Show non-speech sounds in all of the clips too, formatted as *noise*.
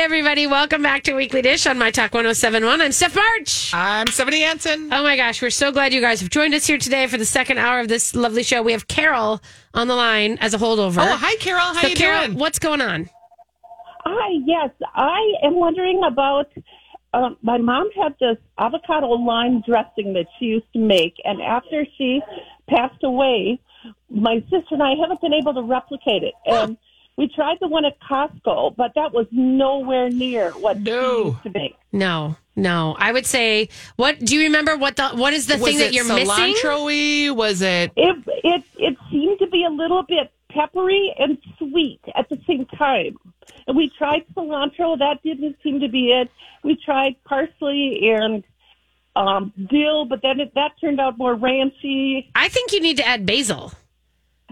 Hey, everybody, welcome back to Weekly Dish on My Talk 1071. I'm Steph March. I'm Stephanie Hansen. Oh my gosh, we're so glad you guys have joined us here today for the second hour of this lovely show. We have Carol on the line as a holdover. Oh, hi, Carol. How So, you Carol, doing? what's going on? Hi, yes. I am wondering about. Uh, my mom had this avocado lime dressing that she used to make, and after she passed away, my sister and I haven't been able to replicate it. *gasps* And we tried the one at Costco, but that was nowhere near what No. she used to make. No, no. I would say, what do you remember? What the what is the was thing that it you're missing? cilantro-y? Was it? It it it seemed to be a little bit peppery and sweet at the same time. And we tried cilantro, that didn't seem to be it. We tried parsley and um, dill, but then it, that turned out more ranchy. I think you need to add basil.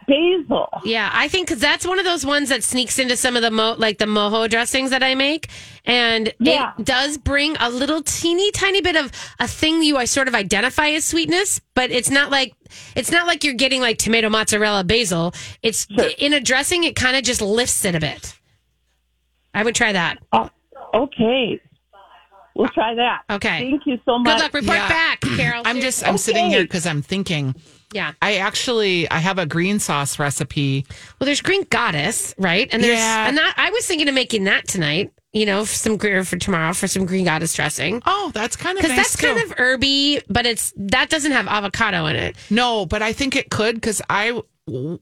Basil. Yeah, I think because that's one of those ones that sneaks into some of the mo like the mojo dressings that I make, and Yeah. it does bring a little teeny tiny bit of a thing you I sort of identify as sweetness, but it's not like it's not like you're getting like tomato mozzarella basil. It's in a dressing, it kind of just lifts it a bit. I would try that. Oh, okay. We'll try that. Okay. Thank you so much. Good luck. Report Yeah. back, Carol. I'm just, I'm sitting here because I'm thinking. Yeah. I actually, I have a green sauce recipe. Well, there's Green Goddess, right? And there's Yeah. and that I was thinking of making that tonight. You know, for some green for tomorrow for some Green Goddess dressing. Oh, that's kind of Because nice that's kind of herby, but it's that doesn't have avocado in it. No, but I think it could because I,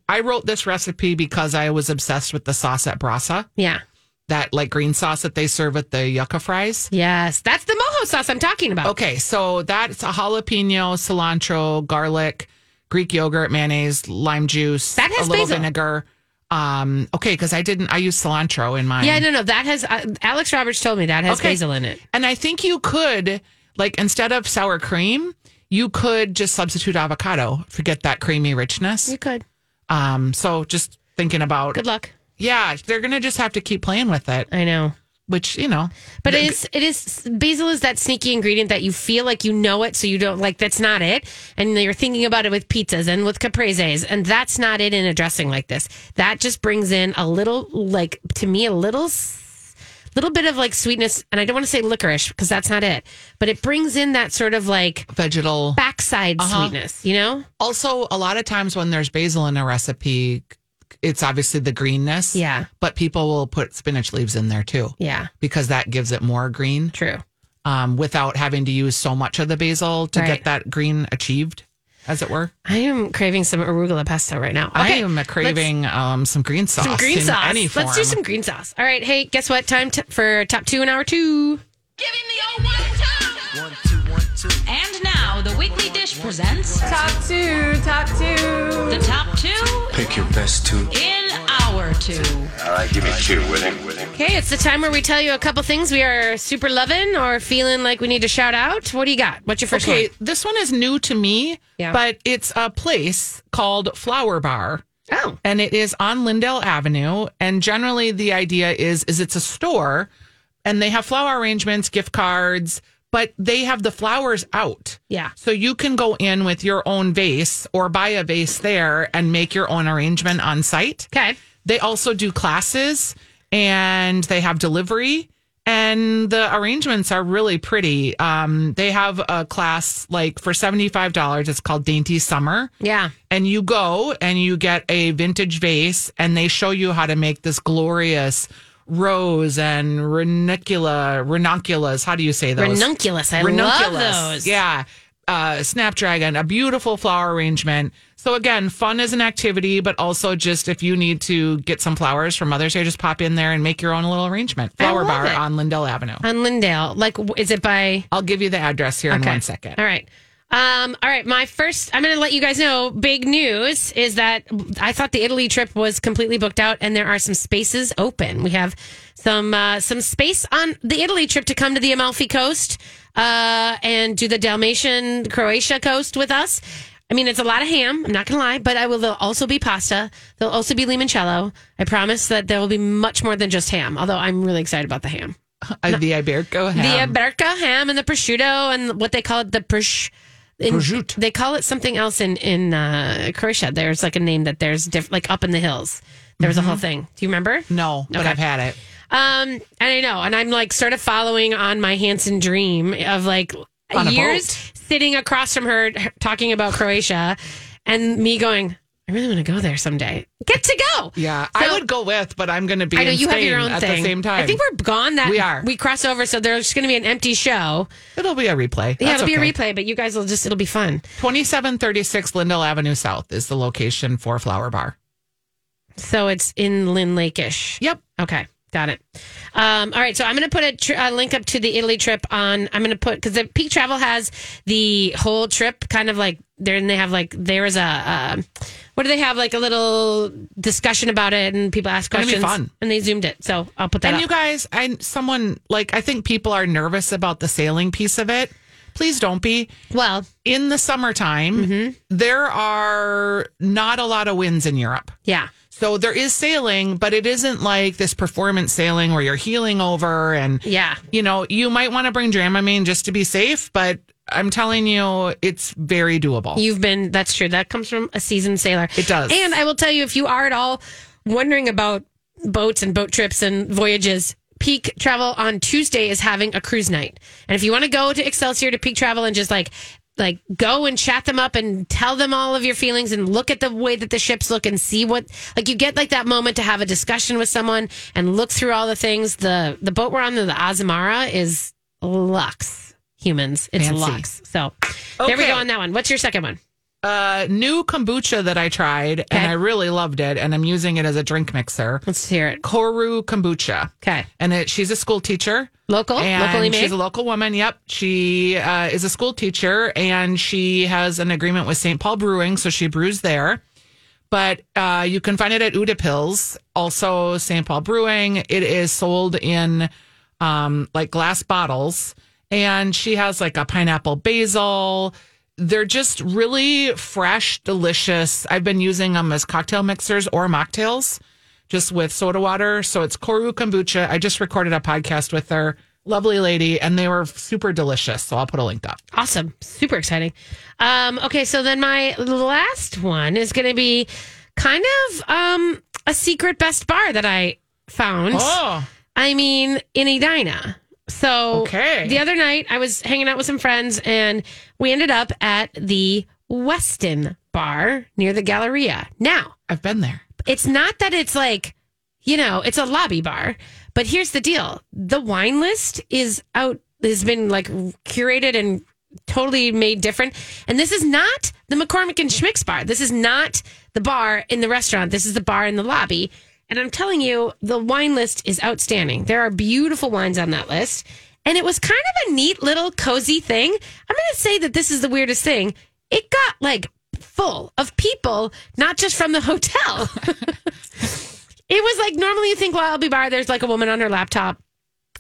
I wrote this recipe because I was obsessed with the sauce at Brasa. Yeah. That like green sauce that they serve with the yucca fries. Yes. That's the mojo sauce I'm talking about. Okay, so that's a jalapeno, cilantro, garlic, Greek yogurt, mayonnaise, lime juice, That has a little basil. vinegar. Um, okay, because I didn't. I used cilantro in mine. Yeah, no, no. That has uh, Alex Roberts told me that has Okay. basil in it. And I think you could, like, instead of sour cream, you could just substitute avocado. Forget that creamy richness. You could. Um, so just thinking about, Good luck. yeah, they're gonna just have to keep playing with it, I know. Which you know, But it is it is basil is that sneaky ingredient that you feel like you know it, so you don't like that's not it. And you're thinking about it with pizzas and with capreses, and that's not it in a dressing like this. That just brings in a little like to me a little little bit of like sweetness, and I don't want to say licorice because that's not it, but it brings in that sort of like vegetal. backside uh-huh. sweetness, you know? Also, a lot of times when there's basil in a recipe, it's obviously the greenness. Yeah. But people will put spinach leaves in there too. Yeah, Because that gives it more green true. um, without having to use so much of the basil to Right. get that green achieved, as it were. I am craving some arugula pesto right now. I am craving um, some green sauce. some green in sauce. Any form. Let's do some green sauce. All right. Hey, guess what? Time t- for top two in hour two. Give him the old one time. One, two, one, two. And now the weekly dish presents Top two, top two. the top two Pick your best two. in our two. All right, give me two with him. With him. Okay, it's the time where we tell you a couple things we are super loving or feeling like we need to shout out. What do you got? What's your first Okay, one? this one is new to me, Yeah. but it's a place called Flower Bar. Oh, and it is on Lyndale Avenue. And generally, the idea is is it's a store, and they have flower arrangements, gift cards, but they have the flowers out. Yeah. So you can go in with your own vase or buy a vase there and make your own arrangement on site. okay. They also do classes and they have delivery and the arrangements are really pretty. Um, they have a class like for $75. It's called Dainty Summer. Yeah. And you go and you get a vintage vase and they show you how to make this glorious rose and ranuncula, ranunculus. How do you say those? Ranunculus. I love those. Yeah. Uh, Snapdragon, a beautiful flower arrangement. So again, fun as an activity, but also just if you need to get some flowers for Mother's Day, just pop in there and make your own little arrangement. Flower bar it. on Lyndale Avenue. On Lyndale. Like, is it by. I'll give you the address here in one second. All right. Um, all right. My first, I'm going to let you guys know big news is that I thought the Italy trip was completely booked out and there are some spaces open. We have some, uh, some space on the Italy trip to come to the Amalfi coast, uh, and do the Dalmatian Croatia coast with us. I mean, it's a lot of ham. I'm not going to lie, but I will. There'll also be pasta. There'll also be limoncello. I promise that there will be much more than just ham. Although I'm really excited about the ham. Uh, the Iberico ham. The Iberca ham and the prosciutto and what they call it the pros- in-. They call it something else in in uh, Croatia. There's like a name that there's diff- like up in the hills. There was a whole thing. Do you remember? no, but I've had it. Um, and I know, and I'm like sort of following on my Hansen dream of like years boat. sitting across from her talking about Croatia, and me going, I really want to go there someday. Get to go. Yeah, I would go with, but I'm going to be I know you have your own at thing. the same time. I think we're gone. That We are. We cross over, so there's going to be an empty show. It'll be a replay. yeah, it'll be a replay, but you guys will just it'll be fun. 2736 Lyndale Avenue South is the location for Flower Bar. So it's in Lynn Lakeish. Yep. Okay, got it. Um, all right, so I'm going to put a, tr- a link up to the Italy trip on. I'm going to put because the Peak Travel has the whole trip kind of like there, and they have like there is a. Uh, what do they have? Like a little discussion about it, and people ask questions. fun. And they zoomed it, so I'll put that. And up. you guys, I someone like I think people are nervous about the sailing piece of it. Please don't be. well, In the summertime, Mm-hmm. there are not a lot of winds in Europe. yeah, So there is sailing, but it isn't like this performance sailing where you're heeling over and yeah. you know, you might want to bring Dramamine just to be safe, but I'm telling you, it's very doable. You've been, that's true. That comes from a seasoned sailor. It does. And I will tell you, if you are at all wondering about boats and boat trips and voyages, Peak Travel on Tuesday is having a cruise night. And if you want to go to Excelsior to Peak Travel and just like, like go and chat them up and tell them all of your feelings and look at the way that the ships look and see what like you get like that moment to have a discussion with someone and look through all the things the the boat we're on the, the Azamara is Lux humans it's Fancy. Lux so there we go on that one what's your second one uh, new kombucha that I tried Okay. and I really loved it, and I'm using it as a drink mixer. Let's hear it. Koru kombucha. Okay. And it, she's a school teacher. Local? Locally made? She's a local woman. Yep. She uh, is a school teacher and she has an agreement with St. Paul Brewing. So she brews there. But uh, you can find it at Uda Pills, also St. Paul Brewing. It is sold in um, like glass bottles. And she has like a pineapple basil. They're just really fresh, delicious. I've been using them as cocktail mixers or mocktails just with soda water. So it's Koru Kombucha. I just recorded a podcast with her. Lovely lady, and they were super delicious. So I'll put a link up. Awesome. Super exciting. Um, okay, so then my last one is going to be kind of um, a secret best bar that I found. Oh, I mean, in Edina. So Okay. the other night I was hanging out with some friends and we ended up at the Westin bar near the Galleria. Now, I've been there. it's not that it's like, you know, it's a lobby bar, but here's the deal. The wine list is out, has been like curated and totally made different. And this is not the McCormick and Schmick's bar. This is not the bar in the restaurant. This is the bar in the lobby. And I'm telling you, the wine list is outstanding. There are beautiful wines on that list. And it was kind of a neat little cozy thing. I'm going to say that this is the weirdest thing. It got like full of people, not just from the hotel. *laughs* It was like normally you think, well, I'll be bar. There's like a woman on her laptop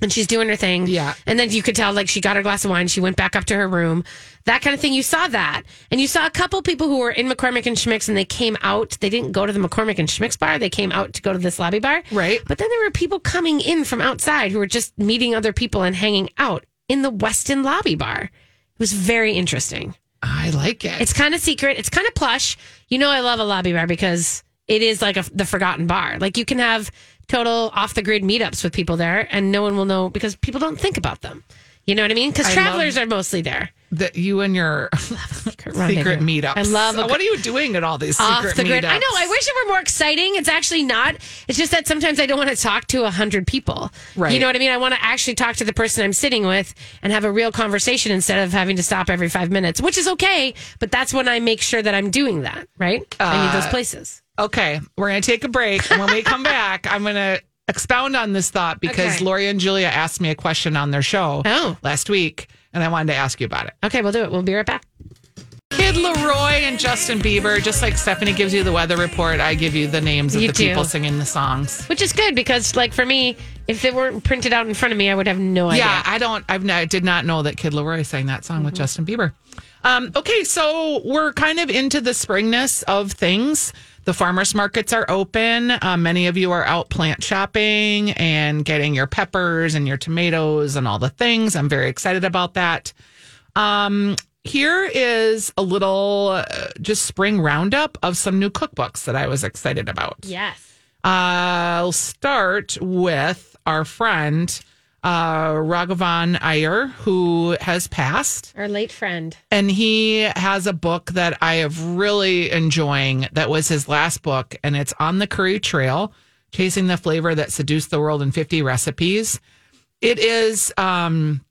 and she's doing her thing. Yeah. And then you could tell like she got her glass of wine. She went back up to her room. That kind of thing. You saw that. And you saw a couple people who were in McCormick and Schmick's and they came out. They didn't go to the McCormick and Schmick's bar. They came out to go to this lobby bar. Right. But then there were people coming in from outside who were just meeting other people and hanging out in the Westin lobby bar. It was very interesting. I like it. It's kind of secret. It's kind of plush. You know, I love a lobby bar because it is like a, the forgotten bar. Like you can have total off the grid meetups with people there, and no one will know because people don't think about them. You know what I mean? Because I travelers love- are mostly there. That you and your *laughs* secret *laughs* rendezvous. meetups. I love a What are you doing at all these off secret the grid. I know. I wish it were more exciting. It's actually not. It's just that sometimes I don't want to talk to a hundred people. Right. You know what I mean? I want to actually talk to the person I'm sitting with and have a real conversation instead of having to stop every five minutes, which is okay. But that's when I make sure that I'm doing that. Right. I need Uh, those places. Okay, we're going to take a break. And when we come *laughs* back, I'm going to expound on this thought because Okay. Lori and Julia asked me a question on their show Oh. last week, and I wanted to ask you about it. Okay, we'll do it. We'll be right back. Kid LAROI and Justin Bieber, just like Stephanie gives you the weather report, I give you the names of You the do. people singing the songs. Which is good because, like, for me, if they weren't printed out in front of me, I would have no idea. Yeah, I don't. I've I did not know that Kid LAROI sang that song with Mm-hmm. Justin Bieber. Um, okay, so we're kind of into the springness of things. The farmers markets are open. Uh, many of you are out plant shopping and getting your peppers and your tomatoes and all the things. I'm very excited about that. Um, here is a little uh, just spring roundup of some new cookbooks that I was excited about. Yes. I'll start with our friend uh, Raghavan Iyer, who has passed, Our late friend. and he has a book that I have really enjoying. That was his last book, and it's on the curry trail, chasing the flavor that seduced the world in 50 recipes. It is um,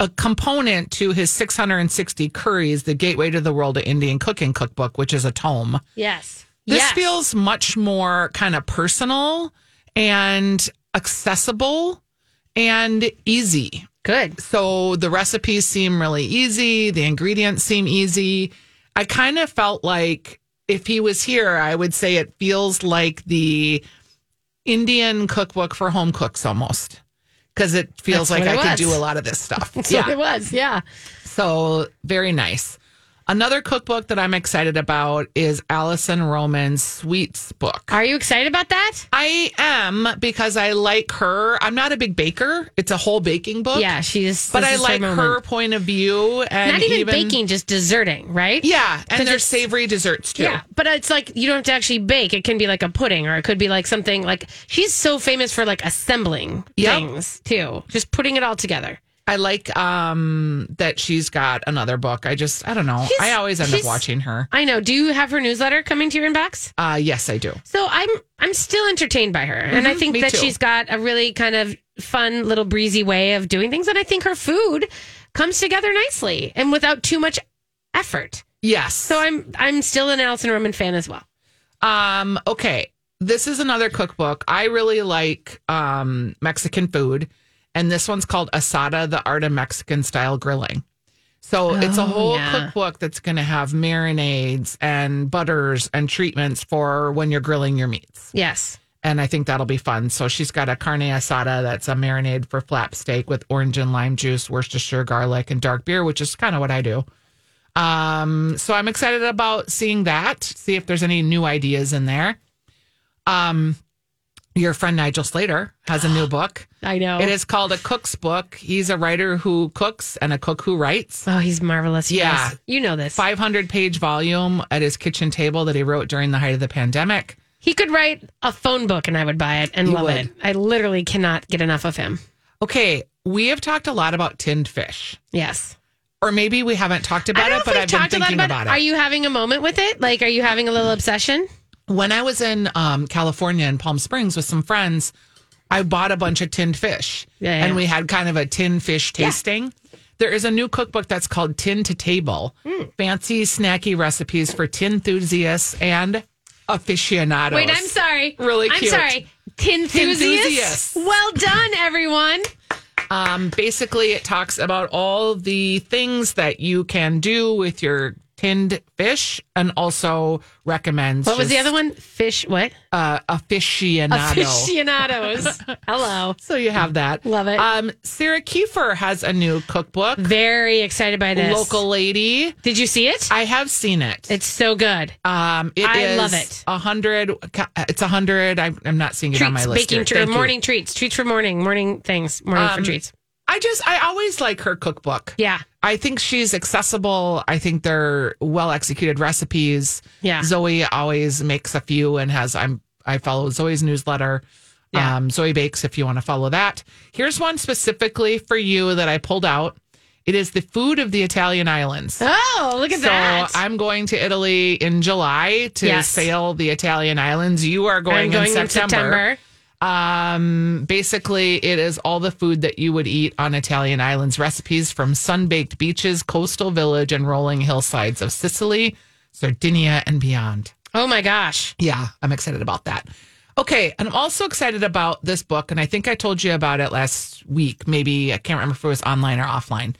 a component to his 660 curries, the gateway to the world of Indian cooking cookbook, which is a tome. Yes. This yes. feels much more kind of personal and accessible and easy. good. So the recipes seem really easy, the ingredients seem easy. I kind of felt like if he was here, I would say it feels like the Indian cookbook for home cooks almost. Because it feels That's like I it could do a lot of this stuff. *laughs* That's what it was. Yeah. So very nice. Another cookbook that I'm excited about is Alison Roman's Sweets book. Are you excited about that? I am because I like her. I'm not a big baker. It's a whole baking book. Yeah, she's. But I like moment. her point of view and Not even, baking, just desserting, right? Yeah, and there's savory desserts too. Yeah, but it's like you don't have to actually bake. It can be like a pudding, or it could be like something like she's so famous for like assembling Yep. things too, just putting it all together. I like um that she's got another book. I just I don't know. She's- I always end up watching her. I know. Do you have her newsletter coming to your inbox? Uh yes, I do. So I'm I'm still entertained by her, and I think that too. she's got a really kind of fun little breezy way of doing things, and I think her food comes together nicely and without too much effort. Yes. So I'm I'm still an Alison Roman fan as well. Um, okay. This is another cookbook. I really like um Mexican food, and this one's called Asada, the art of Mexican style grilling. So it's a Oh, whole yeah. cookbook that's going to have marinades and butters and treatments for when you're grilling your meats. Yes. And I think that'll be fun. So she's got a carne asada that's a marinade for flap steak with orange and lime juice, Worcestershire garlic, and dark beer, which is kind of what I do. Um, so I'm excited about seeing that, see if there's any new ideas in there. Um, your friend Nigel Slater has a new *gasps* book. I know. It is called A Cook's Book. He's a writer who cooks and a cook who writes. Oh, he's marvelous. Yeah. guys. You know this. 500 page volume at his kitchen table that he wrote during the height of the pandemic. He could write a phone book and I would buy it and You love would. it. I literally cannot get enough of him. Okay, we have talked a lot about tinned fish. Yes. Or maybe we haven't talked about it, but I've been talked a lot thinking about, about, it. Are you having a moment with it? Like, are you having a little obsession? When I was in um, California in Palm Springs with some friends, I bought a bunch of tinned fish, Yeah, yeah. and we had kind of a tinned fish tasting. There is a new cookbook that's called Tin to Table: Hmm. Fancy snacky recipes for tin enthusiasts and aficionados. Wait, I'm sorry. Really I'm sorry. Tin Enthusiasts. Well done, everyone. Um, basically, it talks about all the things that you can do with your tinned fish, and also recommends What was the other one? Fish. What? Uh, aficionado. Aficionados. *laughs* Hello. So you have that. Love it. Um, Sarah Kieffer has a new cookbook. Very excited by this. Local lady. Did you see it? I have seen it. it's so good. um, it I is love it. A hundred. It's a hundred. I'm, I'm not seeing it on my list. baking here. tre- Thank you. morning treats, treats for morning, morning things, morning for Um, treats. I just I always like her cookbook. Yeah. I think she's accessible. I think they're well executed recipes. Yeah. Zoe always makes a few and has I'm I follow Zoe's newsletter. Yeah. Um, Zoe Bakes if you want to follow that. Here's one specifically for you that I pulled out. It is the food of the Italian islands. Oh, look at So that. So I'm going to Italy in July to Yes. sail the Italian islands. You are going, I'm going in in September. Um, basically, it is all the food that you would eat on Italian islands. Recipes from sun-baked beaches, coastal village, and rolling hillsides of Sicily, Sardinia, and beyond. Oh my gosh. Yeah, I'm excited about that. Okay, and I'm also excited about this book, and I think I told you about it last week. Maybe I can't remember if it was online or offline.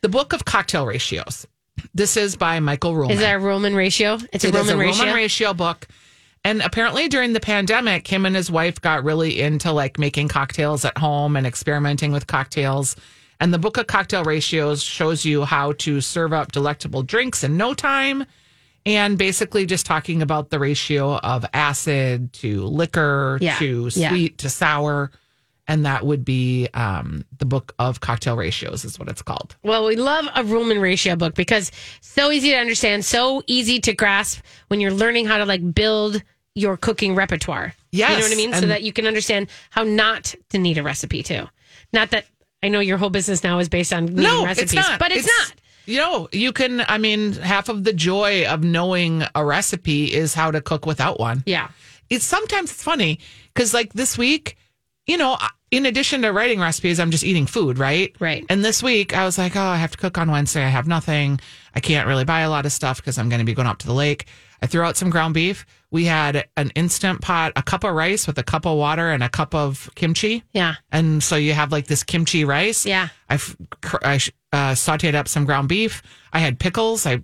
The book of cocktail ratios. This is by Michael Ruhlman. Is that a Ruhlman ratio? It's a It is Ruhlman a ratio. Ruhlman ratio book. And apparently during the pandemic, him and his wife got really into like making cocktails at home and experimenting with cocktails. And the book of cocktail ratios shows you how to serve up delectable drinks in no time. And basically just talking about the ratio of acid to liquor Yeah. to Yeah. sweet to sour. And that would be um, the book of cocktail ratios, is what it's called. Well, we love a Ruhlman ratio book because so easy to understand, so easy to grasp when you're learning how to like build your cooking repertoire. Yeah. You know what I mean? so that you can understand how not to need a recipe too. Not that I know your whole business now is based on needing no, recipes, it's not. but it's, not. You know, you can. I mean, half of the joy of knowing a recipe is how to cook without one. Yeah. It's sometimes it's funny because, like this week, you know, in addition to writing recipes, I'm just eating food, right? Right. And this week, I was like, oh, I have to cook on Wednesday. I have nothing. I can't really buy a lot of stuff because I'm going to be going up to the lake. I threw out some ground beef. We had an instant pot, a cup of rice with a cup of water and a cup of kimchi. Yeah. And so you have like this kimchi rice. Yeah. I, I uh, sauteed up some ground beef. I had pickles. I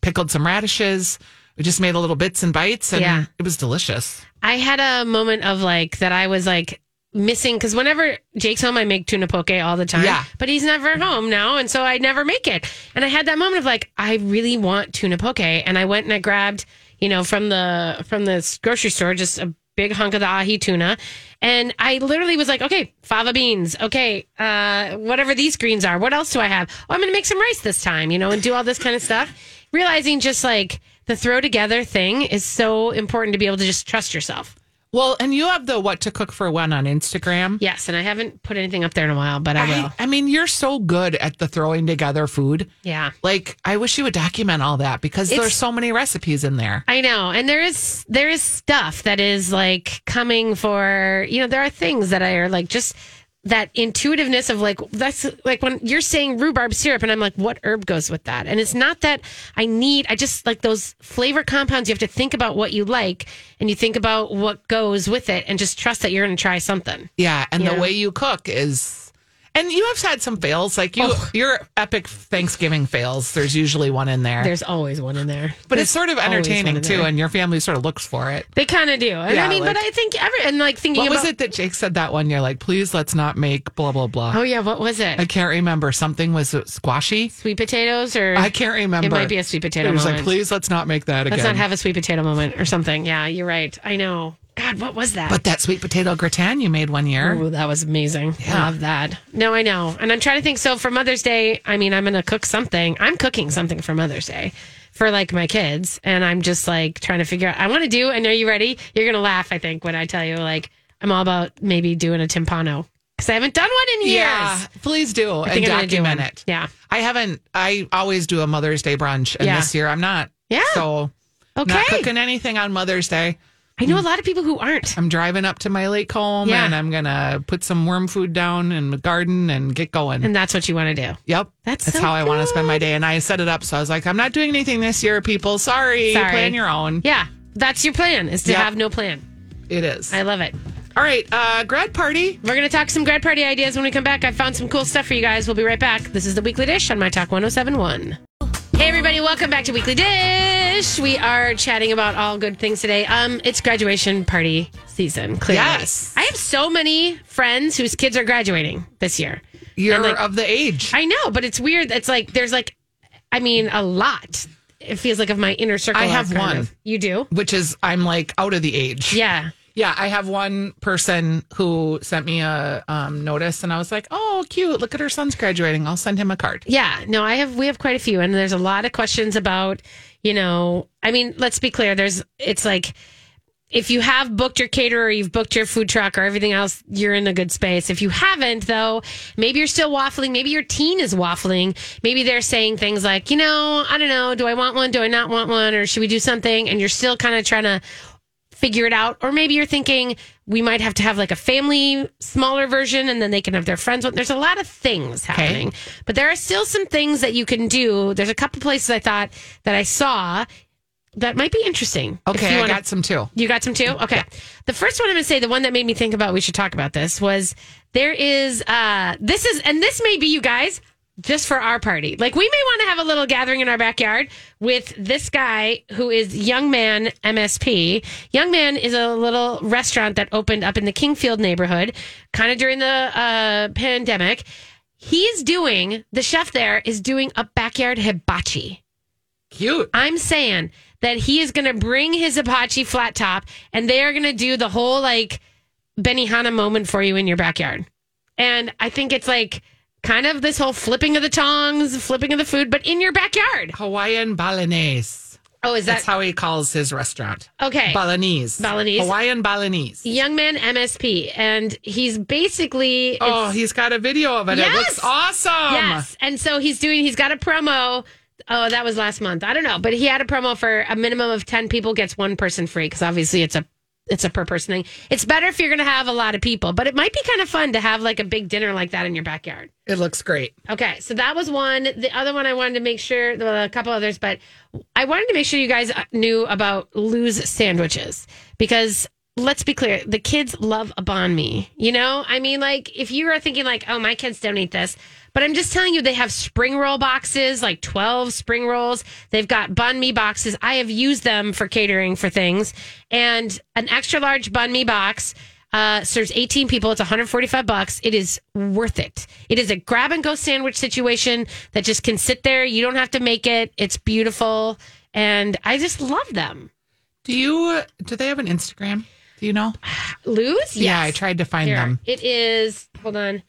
pickled some radishes. We just made a little bits and bites, and Yeah. it was delicious. I had a moment of like that I was like missing because whenever Jake's home, I make tuna poke all the time. Yeah. But he's never home now. And so I never make it. And I had that moment of like, I really want tuna poke. And I went and I grabbed, you know, from the from the grocery store, just a big hunk of the ahi tuna. And I literally was like, okay, fava beans. Okay, uh, whatever these greens are. What else do I have? Oh, I'm going to make some rice this time, you know, and do all this kind of stuff. Realizing just like the throw together thing is so important to be able to just trust yourself. Well, and you have the what to cook for when on Instagram. Yes, and I haven't put anything up there in a while, but I will. I, I mean, you're so good at the throwing together food. Yeah. Like, I wish you would document all that because It's- there's so many recipes in there. I know. And there is there is stuff that is like coming for, you know, there are things that are like just that intuitiveness of like that's like when you're saying rhubarb syrup and I'm like what herb goes with that? And it's not that I need I just like those flavor compounds you have to think about what you like and you think about what goes with it and just trust that you're going to try something. Yeah, and Yeah. the way you cook is, and you have had some fails. Like you, Oh. your epic Thanksgiving fails. There's usually one in there, There's always one in there. but it's sort of entertaining too, and your family sort of looks for it. They kind of do. And Yeah, I mean, but I think every and like thinking What about was it that Jake said that one? You're like, please let's not make blah blah blah. Oh yeah, what was it? I can't remember. Something was squashy. sweet potatoes or I can't remember. It might be a sweet potato It was moment. like, please let's not make that again. Let's not have a sweet potato moment or something. Yeah, you're right. I know. God, what was that? but that sweet potato gratin you made one year. Ooh, that was amazing. I Yeah. love that. No, I know. And I'm trying to think. So for Mother's Day, I mean, I'm going to cook something. I'm cooking something for Mother's Day for like my kids. And I'm just like trying to figure out, I want to do, and are you ready? You're going to laugh, I think, when I tell you, like, I'm all about maybe doing a timpano because I haven't done one in years. Yeah, please do and think I'm gonna do document it. Yeah. I haven't. I always do a Mother's Day brunch, and Yeah. this year I'm not. Yeah. So Okay. not cooking anything on Mother's Day. I know a lot of people who aren't. I'm driving up to my lake home, Yeah. and I'm gonna put some worm food down in the garden and get going. And that's what you want to do. yep, That's that's so how I want to spend my day. And I set it up so I was like, I'm not doing anything this year, people. Sorry, Sorry. plan your own. Yeah. That's your plan is to Yep. have no plan. It is. I love it. All right, uh, grad party. We're going to talk some grad party ideas when we come back. I found some cool stuff for you guys. We'll be right back. This is the Weekly Dish on My Talk 1071. Hey, everybody, welcome back to Weekly Dish. We are chatting about all good things today. Um, It's graduation party season, clearly. Yes. I have so many friends whose kids are graduating this year. You're And, like, of the age. I know, but it's weird. It's like, there's like, I mean, a lot. It feels like of my inner circle. I are have kind one. of- You do? which is I'm like out of the age. Yeah. Yeah, I have one person who sent me a um, notice, and I was like, "Oh, cute! Look at her son's graduating. I'll send him a card." Yeah, no, I have we have quite a few and there's a lot of questions about, you know, I mean, let's be clear, there's it's like if you have booked your caterer, you've booked your food truck or everything else, you're in a good space. If you haven't though, maybe you're still waffling, maybe your teen is waffling. Maybe they're saying things like, you know, I don't know, do I want one? Do I not want one? Or should we do something? And you're still kind of trying to figure it out. Or maybe you're thinking we might have to have like a family smaller version and then they can have their friends. There's a lot of things happening, but there are still some things that you can do. There's a couple places I thought that I saw that might be interesting. If Okay, you I wanna- got some too. you got some too? Okay. The first one I'm going to say, the one that made me think about we should talk about this was there is, uh, this is, and this may be you guys just for our party. Like we may want to have a little gathering in our backyard with this guy who is Young Man MSP. Young Man is a little restaurant that opened up in the Kingfield neighborhood kind of during the uh, pandemic. He's doing, the chef there is doing a backyard hibachi. Cute. I'm saying that he is going to bring his Apache flat top and they are going to do the whole like Benihana moment for you in your backyard. And I think it's like kind of this whole flipping of the tongs, flipping of the food, but in your backyard. Hawaiian Balinese. Oh, is that That's how he calls his restaurant. okay? Balinese. Balinese. Hawaiian Balinese. Young man MSP, and he's basically Oh, he's got a video of it. It Yes! looks awesome. Yes. And so he's doing, he's got a promo. Oh, that was last month. I don't know. But he had a promo for a minimum of 10 people gets one person free because obviously it's a it's a per person thing. It's better if you're going to have a lot of people, but it might be kind of fun to have like a big dinner like that in your backyard. It looks great. Okay, so that was one. The other one I wanted to make sure, well, a couple others, but I wanted to make sure you guys knew about Lu's sandwiches because let's be clear, the kids love a banh mi You know, I mean, like if you are thinking like, oh, my kids don't eat this, but I'm just telling you, they have spring roll boxes, like 12 spring rolls. They've got banh mi boxes. I have used them for catering for things, and an extra large banh mi box uh, serves 18 people. It's 145 bucks. It is worth it. It is a grab and go sandwich situation that just can sit there. You don't have to make it. It's beautiful. And I just love them. Do you do they have an Instagram? Do you know? Lu's? Yeah, I tried to find Here. them. It is, hold on.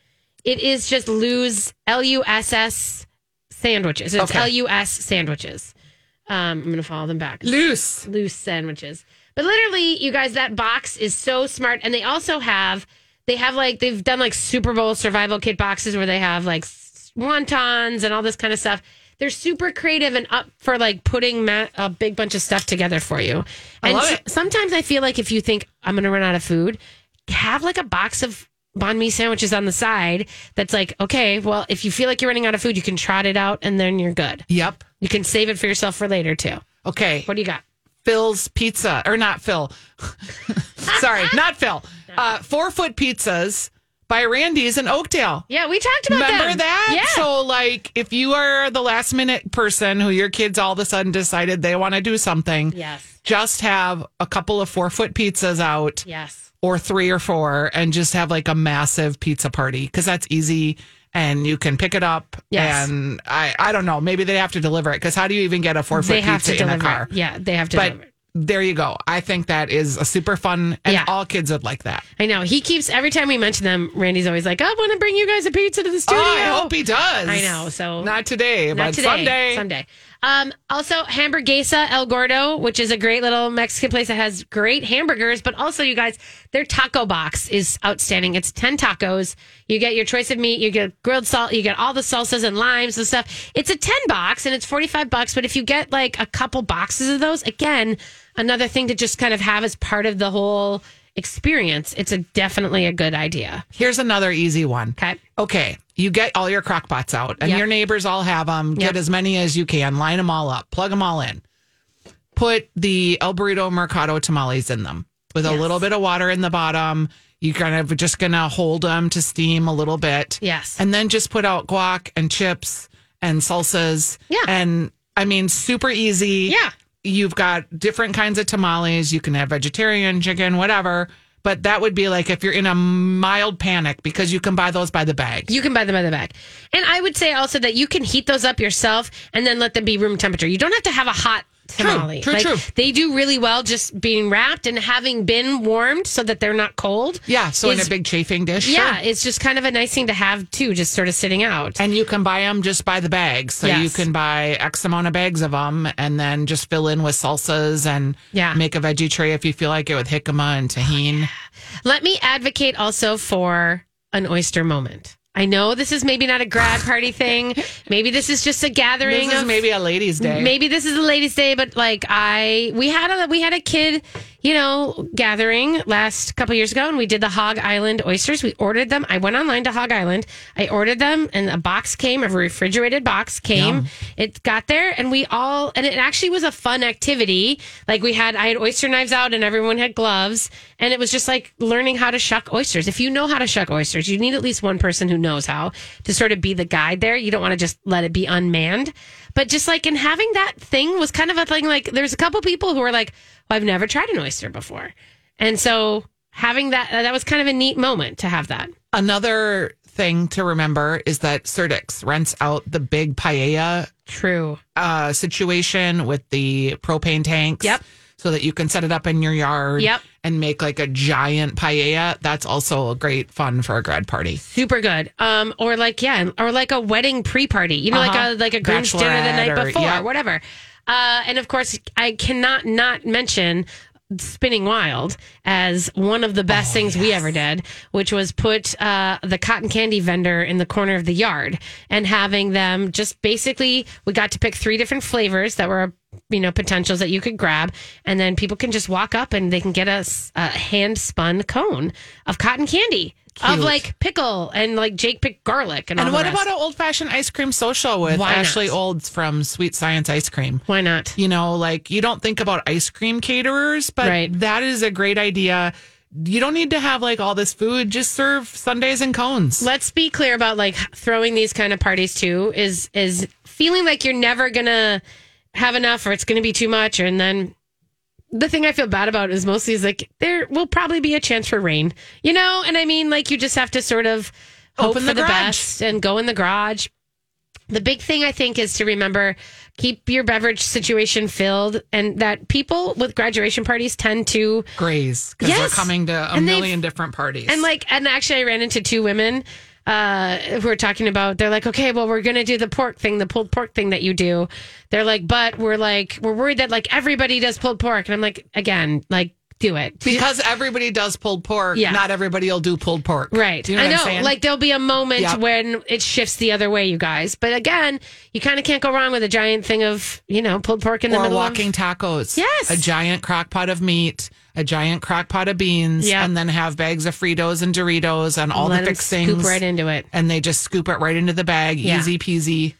It is just Lou's, L U S S sandwiches. It's Okay. L U S sandwiches. Um, I'm going to follow them back. Loose. loose sandwiches. But literally, you guys, that box is so smart. And they also have, they have like, they've done like Super Bowl survival kit boxes where they have like wontons and all this kind of stuff. They're super creative and up for like putting ma- a big bunch of stuff together for you. I and love s- it. sometimes I feel like if you think I'm going to run out of food, have like a box of banh mi sandwiches on the side that's like, okay, well, if you feel like you're running out of food, you can trot it out and then you're good. Yep. You can save it for yourself for later too. Okay. What do you got? Phil's Pizza, or not Phil. *laughs* Sorry, *laughs* not Phil. Uh, four foot pizzas by Randy's in Oakdale. Yeah, we talked about that. Remember them. that? Yeah. So, like, if you are the last minute person who your kids all of a sudden decided they want to do something, Yes. just have a couple of four foot pizzas out Yes. or three or four and just have like a massive pizza party because that's easy and you can pick it up. Yes. And I, I don't know, maybe they have to deliver it because how do you even get a four foot pizza in a car? it. Yeah, they have to But deliver. There you go. I think that is a super fun, and Yeah. all kids would like that. I know. He keeps every time we mention them, Randy's always like, I want to bring you guys a pizza to the studio. Oh, I hope he does. I know, so- not today, Not but today. someday. Someday. Um, also, Hamburguesa El Gordo, which is a great little Mexican place that has great hamburgers, but also, you guys, their taco box is outstanding. It's 10 tacos. You get your choice of meat, you get grilled salt, you get all the salsas and limes and stuff. It's a 10 box and it's 45 bucks, but if you get like a couple boxes of those, again, another thing to just kind of have as part of the whole experience, it's a definitely a good idea. Here's another easy one. Okay. Okay, you get all your crock pots out, and Yep. your neighbors all have them. Get Yep. as many as you can. Line them all up. Plug them all in. Put the El Burrito Mercado tamales in them with a little bit of water in the bottom. You're kind of just gonna hold them to steam a little bit. Yes. and then just put out guac and chips and salsas. Yeah. and I mean, super easy. Yeah. You've got different kinds of tamales. You can have vegetarian, chicken, whatever. But that would be like if you're in a mild panic because you can buy those by the bag. You can buy them by the bag. And I would say also that you can heat those up yourself and then let them be room temperature. You don't have to have a hot tamale. true, like, true. They do really well just being wrapped and having been warmed so that they're not cold. Yeah, so in a big chafing dish. Yeah, sure. it's just kind of a nice thing to have too, just sort of sitting out. And you can buy them just by the bags. So you can buy X amount of bags of them and then just fill in with salsas and Yeah. make a veggie tray if you feel like it with jicama and Tajín. Let me advocate also for an oyster moment. I know this is maybe not a grad party thing. *laughs* Maybe this is just a gathering This is of maybe a ladies' day. Maybe this is a ladies' day, but like I, we had a we had a kid, you know, gathering last couple years ago, and we did the Hog Island oysters. We ordered them. I went online to Hog Island. I ordered them, and a box came, a refrigerated box came. Yum. It got there, and we all, and it actually was a fun activity. Like we had, I had oyster knives out, and everyone had gloves, and it was just like learning how to shuck oysters. If you know how to shuck oysters, you need at least one person who knows how to sort of be the guide there. You don't want to just let it be unmanned. But just like in having that thing was kind of a thing. Like there's a couple people who are like, well, I've never tried an oyster before, and so having that that was kind of a neat moment to have that. Another thing to remember is that Surdyk's rents out the big paella True. uh, situation with the propane tanks. Yep. So that you can set it up in your yard. Yep. And make like a giant paella. That's also a great fun for a grad party. Super good. Um, or like yeah, or like a wedding pre-party. You know, Uh-huh. like a like a groom's dinner the night or- before, yeah. whatever. Uh, and of course, I cannot not mention Spinning Wild as one of the best things we ever did, which was put uh, the cotton candy vendor in the corner of the yard and having them just basically, we got to pick three different flavors that were, you know, potentials that you could grab. And then people can just walk up and they can get a hand spun cone of cotton candy. Of like pickle and like Jake picked garlic and, And what about an old fashioned ice cream social with Why not? Ashley Olds from Sweet Science Ice Cream? Why not? You know, like you don't think about ice cream caterers, but Right. that is a great idea. You don't need to have like all this food. Just serve sundaes and cones. let's be clear about like throwing these kind of parties too is is feeling like you're never gonna have enough or it's gonna be too much and then the thing I feel bad about is mostly is like there will probably be a chance for rain, you know, and I mean like you just have to sort of hope Open for the the, best and go in the garage. The big thing I think is to remember keep your beverage situation filled and that people with graduation parties tend to Graze because Yes. they're coming to a And million different parties. and like, and actually, I ran into two women uh, who were talking about. They're like, okay, well, we're gonna do the pork thing, the pulled pork thing that you do. They're like, but we're like, we're worried that like everybody does pulled pork, and I'm like, again, like, do it. because everybody does pulled pork, Yeah. not everybody will do pulled pork. Right. You know I know. Like there'll be a moment Yep. when it shifts the other way, you guys. But again, you kind of can't go wrong with a giant thing of, you know, pulled pork in the or middle walking of tacos. Yes. A giant crock pot of meat, a giant crock pot of beans, Yep. and then have bags of Fritos and Doritos and all Let the fixings. scoop right into it. And they just scoop it right into the bag. Yeah. Easy peasy.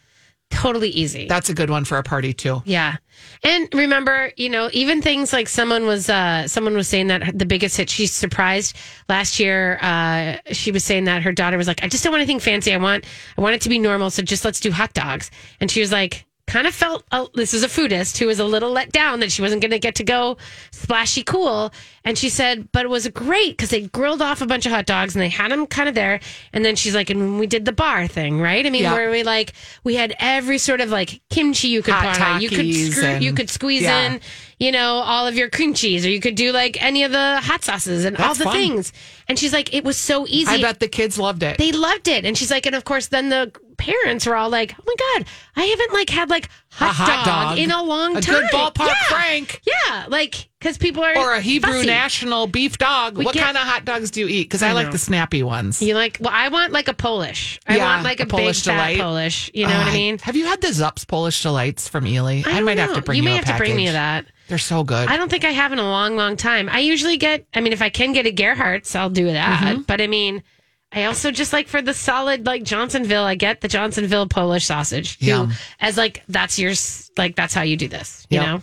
Totally easy. That's a good one for a party too. Yeah. And remember, you know, even things like someone was uh someone was saying that the biggest hit she's surprised last year uh she was saying that her daughter was like I just don't want anything fancy. I want I want it to be normal, so just let's do hot dogs. And she was like kind of felt oh, this is a foodist who was a little let down that she wasn't going to get to go splashy cool and she said but it was great because they grilled off a bunch of hot dogs and they had them kind of there and then she's like and we did the bar thing right i mean Yeah. where we like we had every sort of like kimchi you could Hot you could screw, you could squeeze yeah. in you know all of your cream cheese or you could do like any of the hot sauces and all the fun. things and she's like it was so easy I bet the kids loved it. they loved it and she's like and of course then the parents were all like oh my god i haven't like had like hot, A hot dog, dog. in a long A time good ballpark yeah. Frank. yeah like because people are or a Hebrew fussy. national beef dog. We what get- kind of hot dogs do you eat? Because I, I like the snappy ones. you like well i want like a polish i Yeah, want like a, a Polish big fat delight. polish you know Oh, what i mean Have you had the Zups Polish Delights from Ely? I, don't might have to bring you you, may a have to bring me that They're so good. I don't think I have in a long, long time. I usually get, I mean, if I can get a Gerhardt's, I'll do that. Mm-hmm. But I mean, I also just like for the solid, like Johnsonville, I get the Johnsonville Polish sausage. Yum. As like, that's your, like, that's how you do this, you Yep. know?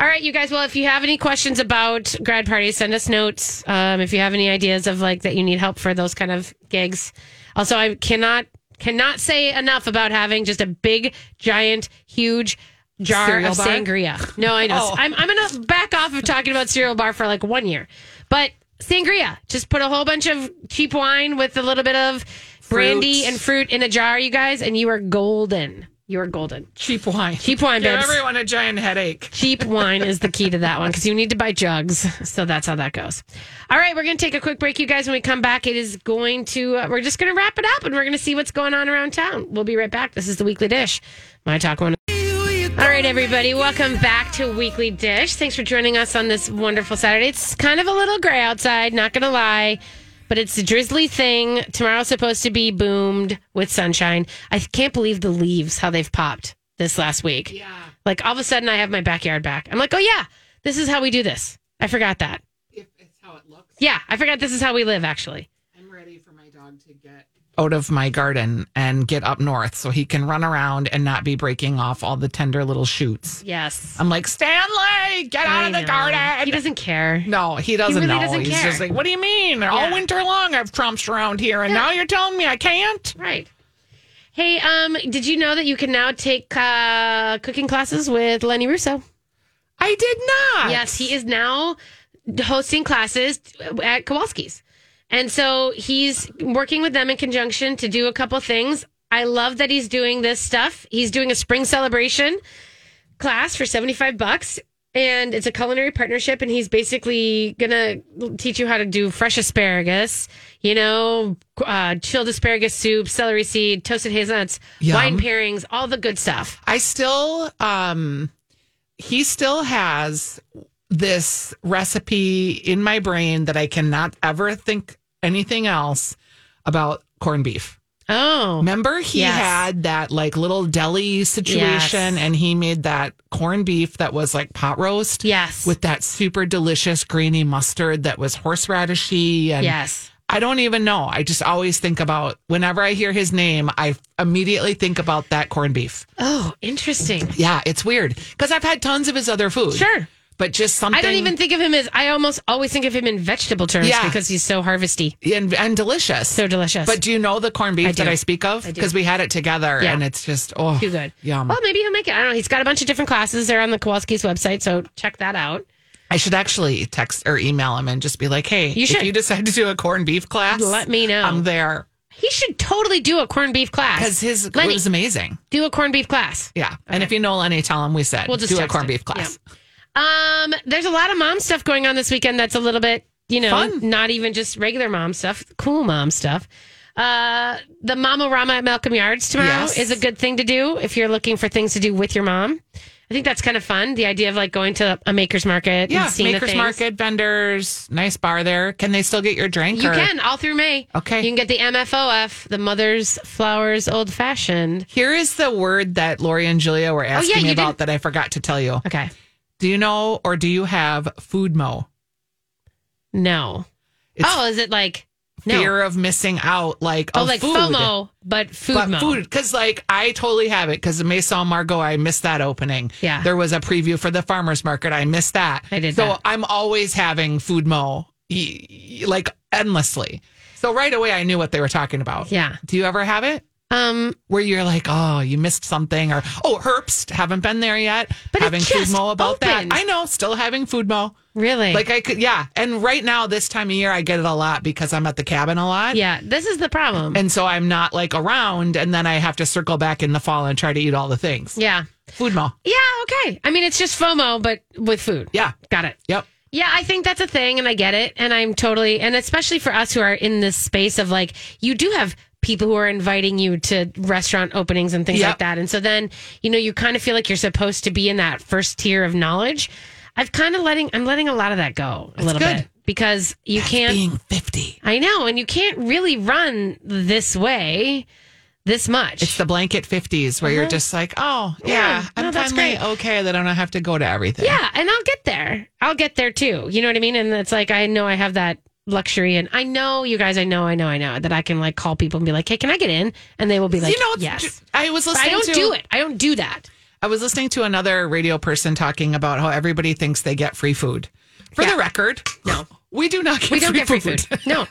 All right, you guys. Well, if you have any questions about grad parties, send us notes. Um, if you have any ideas of like that you need help for those kind of gigs. Also, I cannot, cannot say enough about having just a big, giant, huge, jar Cereal of bar? sangria. No, I know. *laughs* Oh. I'm, I'm to back off of talking about cereal bar for like one year. But sangria, just put a whole bunch of cheap wine with a little bit of brandy and fruit in a jar, you guys, and you are golden. You're golden. Cheap wine. Cheap wine, Give babes. everyone a giant headache. Cheap *laughs* wine is the key to that one because you need to buy jugs. So that's how that goes. All right, we're going to take a quick break, you guys. When we come back, it is going to, uh, we're just going to wrap it up and we're going to see what's going on around town. We'll be right back. This is the Weekly Dish. My Talk One. All right, everybody, welcome back to Weekly Dish. Thanks for joining us on this wonderful Saturday. It's kind of a little gray outside, not going to lie, but it's a drizzly thing. Tomorrow's supposed to be boomed with sunshine. I can't believe the leaves, how they've popped this last week. Yeah. Like all of a sudden, I have my backyard back. I'm like, oh, yeah, this is how we do this. I forgot that. If it's how it looks, Yeah, I forgot this is how we live, actually. I'm ready for my dog to get out of my garden and get up north so he can run around and not be breaking off all the tender little shoots. Yes. I'm like, Stanley, get out I of the know. garden. He doesn't care. no, he doesn't he really know. doesn't He's care. just like, what do you mean? All winter long I've tromped around here and now you're telling me I can't? Right. Hey, um, did you know that you can now take uh, cooking classes with Lenny Russo? I did not. Yes, he is now hosting classes at Kowalski's. And so he's working with them in conjunction to do a couple things. I love that he's doing this stuff. He's doing a spring celebration class for 75 bucks and it's a culinary partnership and he's basically gonna teach you how to do fresh asparagus you know uh, chilled asparagus soup celery seed toasted hazelnuts Yum. wine pairings all the good stuff I still um he still has this recipe in my brain that I cannot ever think anything else about corned beef. oh Remember he Yes. had that like little deli situation Yes. and he made that corned beef that was like pot roast yes with that super delicious grainy mustard that was horseradishy and yes I don't even know. I just always think about whenever I hear his name, I immediately think about that corned beef. oh interesting Yeah, it's weird because I've had tons of his other food. Sure. But just something. i don't even think of him as i almost always think of him in vegetable terms Yeah. because he's so harvesty and, and delicious. so delicious but do you know the corned beef I that I speak of? Because we had it together, Yeah. and it's just oh, too good Yum. well maybe he'll make it i don't know he's got a bunch of different classes there on the kowalski's website so check that out I should actually text or email him and just be like, "Hey, You if should. you decide to do a corned beef class, Let me know. I'm there." He should totally do a corned beef class. Because his Lenny, was amazing. do a corned beef class. Yeah, and if you know Lenny, tell him we said We'll just do a corned him. beef class. Um, there's a lot of mom stuff going on this weekend. That's a little bit, you know, Fun. not even just regular mom stuff, cool mom stuff. Uh, the Mama-Rama at Malcolm Yards tomorrow Yes. is a good thing to do if you're looking for things to do with your mom. I think that's kind of fun. The idea of like going to a maker's market Yeah, and seeing the makers market vendors, nice bar there. Can they still get your drink? You or- can all through May. Okay. You can get the MFOF, the Mother's Flowers Old Fashioned. Here is the word that Lori and Julia were asking Oh, yeah, me about didn't- that I forgot to tell you. Okay. Do you know or do you have food mo? No. It's oh, is it like no? fear of missing out, like Oh, like food. FOMO, but food But food, because like I totally have it. Because the Maison Margot, I missed that opening. Yeah. there was a preview for the farmers market. I missed that. I did So that. I'm always having food mo, y- y- like endlessly. So right away, I knew what they were talking about. Yeah. Do you ever have it? Um, where you're like, oh, you missed something, or oh, Herbst, haven't been there yet. But having just food mo about opened. that. I know, still having food mo. really? Like I could, yeah. And right now, this time of year, I get it a lot because I'm at the cabin a lot. yeah, this is the problem. And so I'm not like around, and then I have to circle back in the fall and try to eat all the things. yeah. Food mo. Yeah, okay. I mean, it's just FOMO, but with food. Yeah. Got it. Yep. Yeah, I think that's a thing, and I get it. And I'm totally, and especially for us who are in this space of like, you do have people who are inviting you to restaurant openings and things Yep. like that. And so then, you know, you kind of feel like you're supposed to be in that first tier of knowledge. I've kind of letting, I'm letting a lot of that go a little good. bit because you can't. Being 50. I know, and you can't really run this way this much. It's the blanket 50s where you're uh-huh. just like, oh, yeah, Yeah. I'm No, that's finally great. okay that I don't have to go to everything. yeah, and I'll get there. I'll get there too. You know what I mean? And it's like I know I have that luxury, and I know you guys. I know, I know, I know that I can like call people and be like, "Hey, can I get in?" And they will be like, you know, "Yes." I was But listening I don't to, do it. I don't do that. I was listening to another radio person talking about how everybody thinks they get free food. For Yeah. the record, No. we do not get, We don't free, get free food. food. No,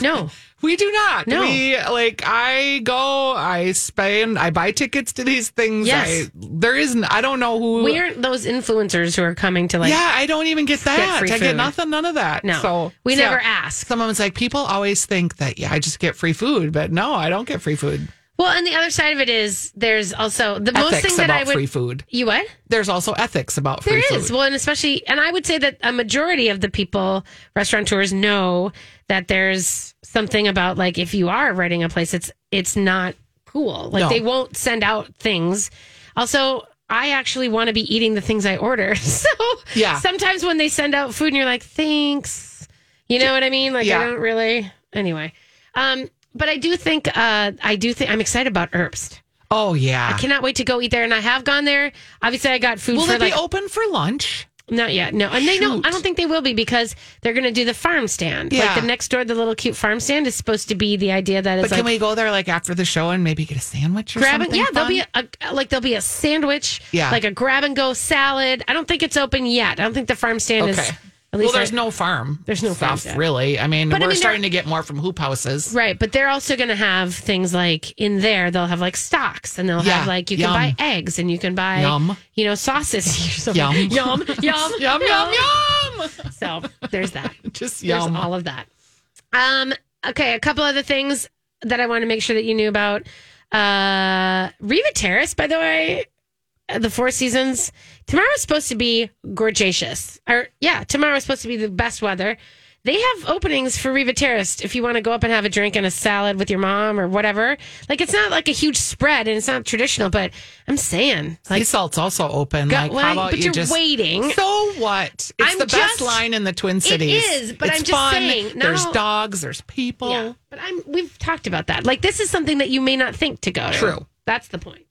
no. *laughs* we do not. No. We like I go, I spend, I buy tickets to these things. Yes. I, there isn't. I don't know who. We aren't those influencers who are coming to like. yeah, I don't even get that. free I get nothing, none of that. No. so We so, never ask. Someone was like, people always think that yeah, I just get free food, but no, I don't get free food. Well, and the other side of it is there's also the most thing that I would free food. you what There's also ethics about There free is food. well, and especially, and I would say that a majority of the people, restaurateurs, know that there's something about like if you are renting a place, it's it's not cool. Like No. they won't send out things. Also, I actually want to be eating the things I order. *laughs* So Yeah. sometimes when they send out food and you're like, thanks, you know what I mean? Like Yeah. I don't really. Anyway, um, but I do think uh, I do think I'm excited about Herbst. Oh yeah. I cannot wait to go eat there, and I have gone there. Obviously, I got food Will for it like be open for lunch? not yet, no. And they don't. I don't think they will be because they're going to do the farm stand. Yeah. Like the next door, the little cute farm stand is supposed to be the idea that But can like we go there like after the show and maybe get a sandwich or grab something? yeah, there'll be a, like there'll be a sandwich, Yeah. like a grab and go salad. I don't think it's open yet. I don't think the farm stand is. Okay. At Well, there's I- no farm. There's no farm stuff yet. really. I mean, But we're mean, starting to get more from hoop houses. Right, but they're also going to have things like in there. They'll have like stocks, and they'll Yeah, have like you can buy eggs, and you can buy Yum. you know sauces. *laughs* something. *laughs* Yum. yum, *laughs* yum, Yum yum yum. So there's that. Just There's yum. all of that. Um, okay, a couple other things that I want to make sure that you knew about. Uh, Riva Terrace, by the way, uh, the Four Seasons. Tomorrow's supposed to be gorgeous. Or yeah, tomorrow's supposed to be the best weather. They have openings for Riva Terrace if you want to go up and have a drink and a salad with your mom or whatever. Like it's not like a huge spread and it's not traditional, but I'm saying Sea like salt's also open. Go- like, well, how about but you you're just waiting. So what? It's I'm the best line in the Twin Cities. It is, but It's I'm just fun. saying, There's dogs. There's people. Yeah, but I'm. We've talked about that. Like this is something that you may not think to go to. True. That's the point.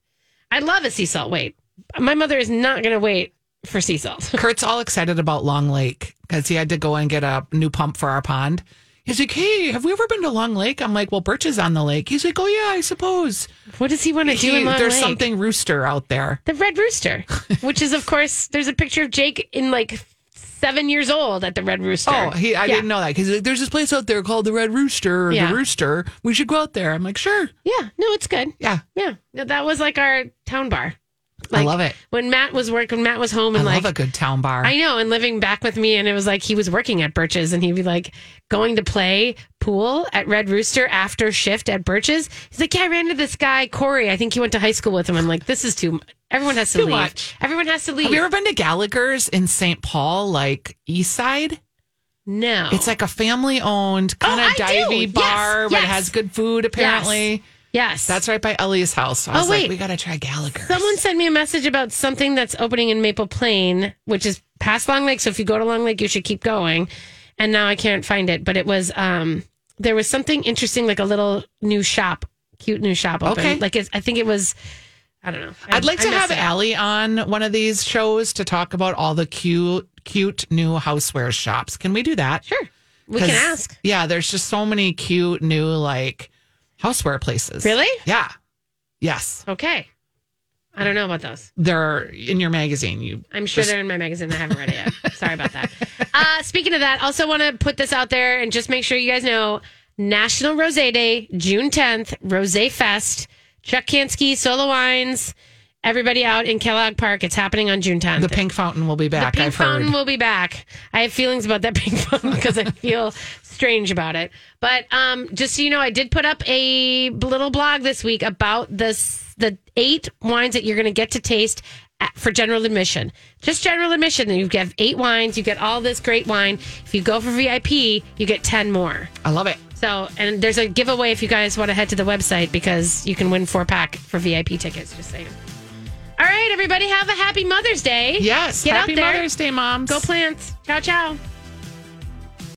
I love a sea salt wait. My mother is not going to wait for sea salt. *laughs* Kurt's all excited about Long Lake because he had to go and get a new pump for our pond. He's like, "Hey, have we ever been to Long Lake?" I'm like, "Well, Birch is on the lake." He's like, "Oh yeah, I suppose." what does he want to do in Long there's Lake? something rooster out there. The red rooster, *laughs* which is of course there's a picture of Jake in like seven years old at the red rooster. Oh, he, I Yeah. didn't know that because like, there's this place out there called the Red Rooster or Yeah. the Rooster. We should go out there. I'm like, sure, Yeah, no, it's good. yeah, Yeah, No, that was like our town bar. I love it. When Matt was working, when Matt was home I and love like a good town bar. I know, and living back with me, and it was like he was working at Birch's, and he'd be like going to play pool at Red Rooster after shift at Birch's. He's like, "Yeah, I ran into this guy Corey. I think he went to high school with him." I'm like, "This is too. Everyone has to Too leave. much. Everyone has to leave." Have you ever been to Gallagher's in St. Paul, like East Side? no, It's like a family owned kind Oh, of I divey Yes, bar, but it has good food apparently. yes. That's right by Ellie's house. So I Oh, was like, wait. we got to try Gallagher. Someone sent me a message about something that's opening in Maple Plain, which is past Long Lake. So if you go to Long Lake, you should keep going. And now I can't find it, but it was um there was something interesting, like a little new shop, cute new shop open. Okay. Like it's, I think it was, I don't know. I- I'd like I to have it. Allie on one of these shows to talk about all the cute, cute new houseware shops. Can we do that? Sure, we can ask. Yeah, there's just so many cute new like houseware places. Really? Yeah. Yes. Okay, I don't know about those. They're in your magazine. You I'm sure Just- they're in my magazine. I haven't read it yet. Sorry about that. Uh, speaking of that, also want to put this out there and just make sure you guys know National Rose Day, June 10th, Rose Fest, Chuck Kanski, Solo Vino, everybody out in Kellogg Park. It's happening on June 10th. the pink fountain will be back. The pink I've heard. fountain will be back. I have feelings about that *laughs* pink fountain because I feel strange about it. But um, just so you know, I did put up a little blog this week about this the eight wines that you're going to get to taste at, for general admission. Just general admission. Then you get eight wines. You get all this great wine. If you go for VIP, you get ten more. I love it. So, and there's a giveaway if you guys want to head to the website because you can win four pack for VIP tickets. Just saying. All right, everybody, have a happy Mother's Day. Yes. Get Happy out there. Mother's Day, moms. Go plants. Ciao, ciao.